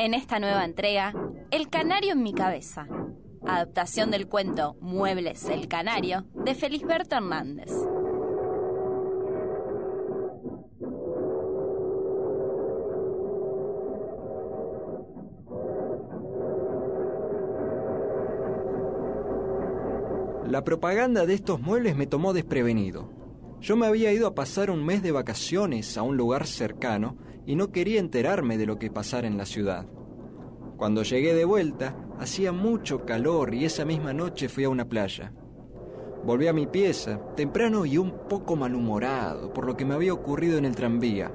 En esta nueva entrega, El Canario en mi cabeza. Adaptación del cuento Muebles el Canario de Felisberto Hernández. La propaganda de estos muebles me tomó desprevenido. Yo me había ido a pasar un mes de vacaciones a un lugar cercano y no quería enterarme de lo que pasara en la ciudad. Cuando llegué de vuelta, hacía mucho calor y esa misma noche fui a una playa. Volví a mi pieza, temprano y un poco malhumorado por lo que me había ocurrido en el tranvía.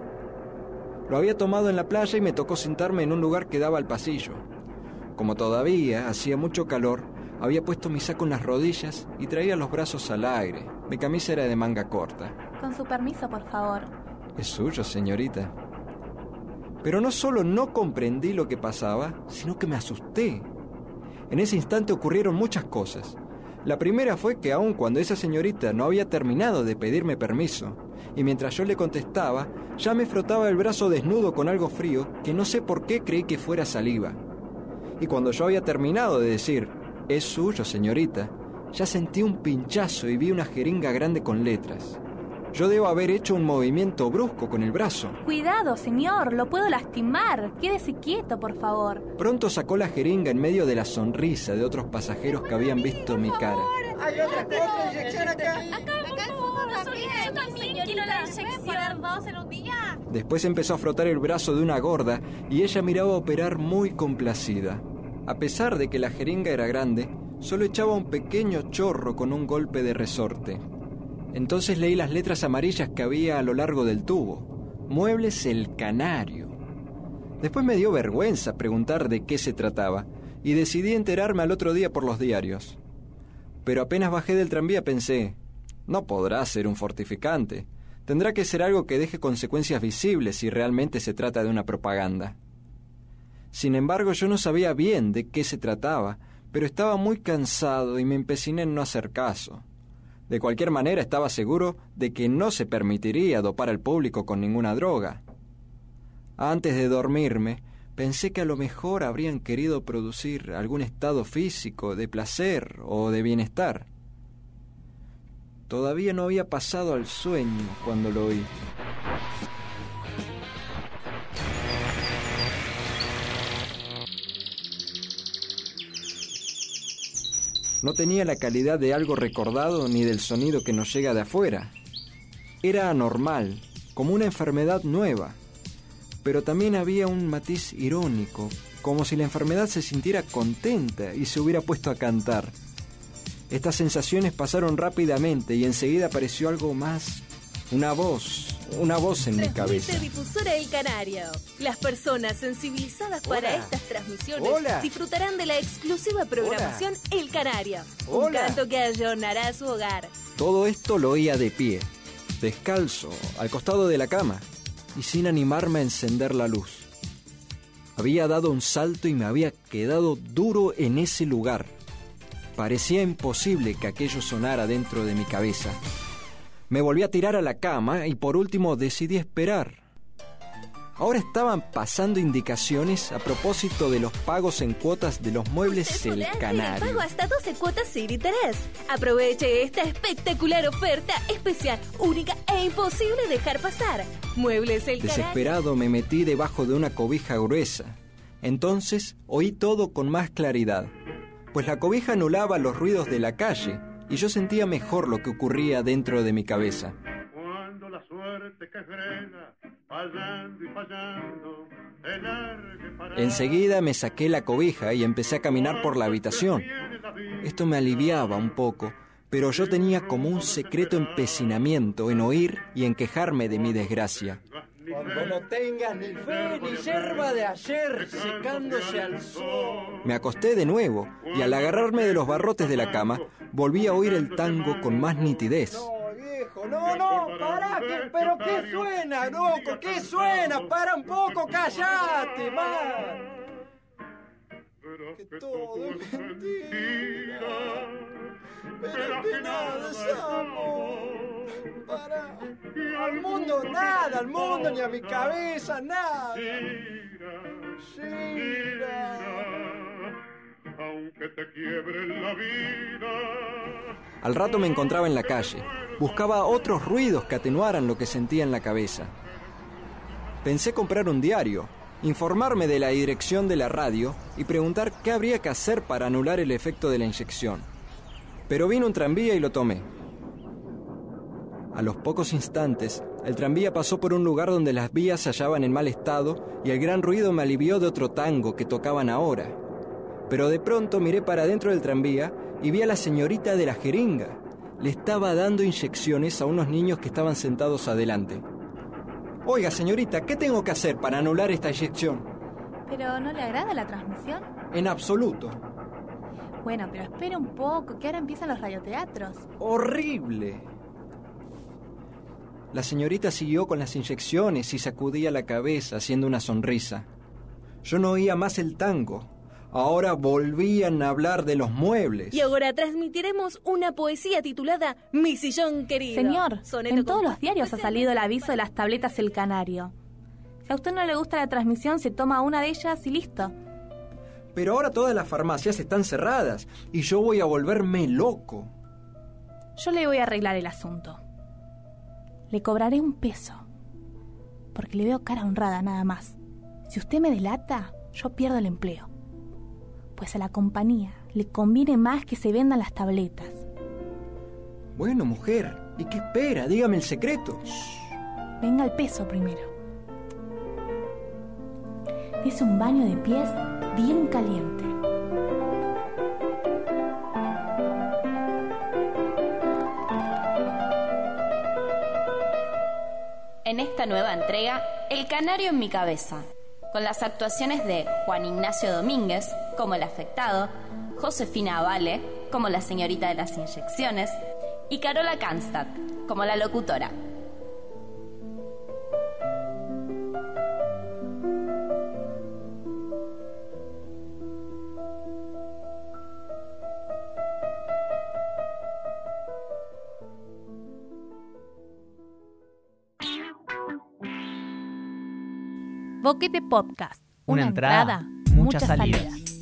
Lo había tomado en la playa y me tocó sentarme en un lugar que daba al pasillo. Como todavía hacía mucho calor, había puesto mi saco en las rodillas y traía los brazos al aire. Mi camisa era de manga corta. Con su permiso, por favor. Es suyo, señorita. Pero no solo no comprendí lo que pasaba, sino que me asusté. En ese instante ocurrieron muchas cosas. La primera fue que aun cuando esa señorita no había terminado de pedirme permiso, y mientras yo le contestaba, ya me frotaba el brazo desnudo con algo frío que no sé por qué creí que fuera saliva. Y cuando yo había terminado de decir, es suyo, señorita, ya sentí un pinchazo y vi una jeringa grande con letras. Yo debo haber hecho un movimiento brusco con el brazo. Cuidado, señor, lo puedo lastimar. Quédese quieto, por favor. Pronto sacó la jeringa en medio de la sonrisa de otros pasajeros que habían visto mi cara. Hay otra, otra inyección acá. Después empezó a frotar el brazo de una gorda y ella miraba operar muy complacida. A pesar de que la jeringa era grande, solo echaba un pequeño chorro con un golpe de resorte. Entonces leí las letras amarillas que había a lo largo del tubo. Muebles el Canario. Después me dio vergüenza preguntar de qué se trataba y decidí enterarme al otro día por los diarios. Pero apenas bajé del tranvía pensé, no podrá ser un fortificante. Tendrá que ser algo que deje consecuencias visibles si realmente se trata de una propaganda. Sin embargo, yo no sabía bien de qué se trataba, pero estaba muy cansado y me empeciné en no hacer caso. De cualquier manera estaba seguro de que no se permitiría dopar al público con ninguna droga. Antes de dormirme, pensé que a lo mejor habrían querido producir algún estado físico de placer o de bienestar. Todavía no había pasado al sueño cuando lo oí. No tenía la calidad de algo recordado ni del sonido que nos llega de afuera. Era anormal, como una enfermedad nueva. Pero también había un matiz irónico, como si la enfermedad se sintiera contenta y se hubiera puesto a cantar. Estas sensaciones pasaron rápidamente y enseguida apareció algo más, una voz, una voz en mi cabeza. Difusora El Canario. Las personas sensibilizadas para estas transmisiones Hola. disfrutarán de la exclusiva programación El Canario. Un canto que allonará su hogar. Todo esto lo oía de pie, descalzo, al costado de la cama, y sin animarme a encender la luz. Había dado un salto y me había quedado duro en ese lugar. Parecía imposible que aquello sonara dentro de mi cabeza. Me volví a tirar a la cama y por último decidí esperar. Ahora estaban pasando indicaciones a propósito de los pagos en cuotas de los muebles Usted El Canario. pago hasta 12 cuotas sin interés. Aproveche esta espectacular oferta especial, única e imposible dejar pasar. Muebles El Canario. Desesperado me metí debajo de una cobija gruesa. Entonces oí todo con más claridad, pues la cobija anulaba los ruidos de la calle y yo sentía mejor lo que ocurría dentro de mi cabeza. Cuando la suerte que frena, fallando y fallando, elargue para Enseguida me saqué la cobija y empecé a caminar por la habitación. Esto me aliviaba un poco, pero yo tenía como un secreto empecinamiento en oír y en quejarme de mi desgracia. Cuando no tengas ni fe ni yerba de ayer secándose al sol. Me acosté de nuevo y al agarrarme de los barrotes de la cama, volví a oír el tango con más nitidez. No, viejo, no, no, pará, que, pero ¿qué suena, loco? ¿Qué suena? Para un poco, callate, man. Que todo es mentira, pero que nada es amor. Para, al mundo nada, al mundo ni a mi cabeza nada. aunque te quiebre la vida. Al rato me encontraba en la calle. Buscaba otros ruidos que atenuaran lo que sentía en la cabeza. Pensé comprar un diario, informarme de la dirección de la radio y preguntar qué habría que hacer para anular el efecto de la inyección. Pero vino un tranvía y lo tomé. A los pocos instantes, el tranvía pasó por un lugar donde las vías se hallaban en mal estado y el gran ruido me alivió de otro tango que tocaban ahora. Pero de pronto miré para adentro del tranvía y vi a la señorita de la jeringa. Le estaba dando inyecciones a unos niños que estaban sentados adelante. Oiga, señorita, ¿qué tengo que hacer para anular esta inyección? ¿Pero no le agrada la transmisión? En absoluto. Bueno, pero espera un poco, que ahora empiezan los radioteatros. ¡Horrible! La señorita siguió con las inyecciones y sacudía la cabeza haciendo una sonrisa. Yo no oía más el tango. Ahora volvían a hablar de los muebles. Y ahora transmitiremos una poesía titulada Mi sillón querido. Señor, Soneto en todos con- los diarios ha salido el aviso de las tabletas El Canario. Si a usted no le gusta la transmisión, se toma una de ellas y listo. Pero ahora todas las farmacias están cerradas y yo voy a volverme loco. Yo le voy a arreglar el asunto. Le cobraré un peso. Porque le veo cara honrada nada más. Si usted me delata, yo pierdo el empleo. Pues a la compañía le conviene más que se vendan las tabletas. Bueno, mujer, ¿y qué espera? Dígame el secreto. Venga el peso primero. Dese un baño de pies bien caliente. En esta nueva entrega, El Canario en mi cabeza, con las actuaciones de Juan Ignacio Domínguez como el afectado, Josefina Avale como la señorita de las inyecciones y Carola Kanstad como la locutora. Boquete Podcast. Una entrada, muchas salidas.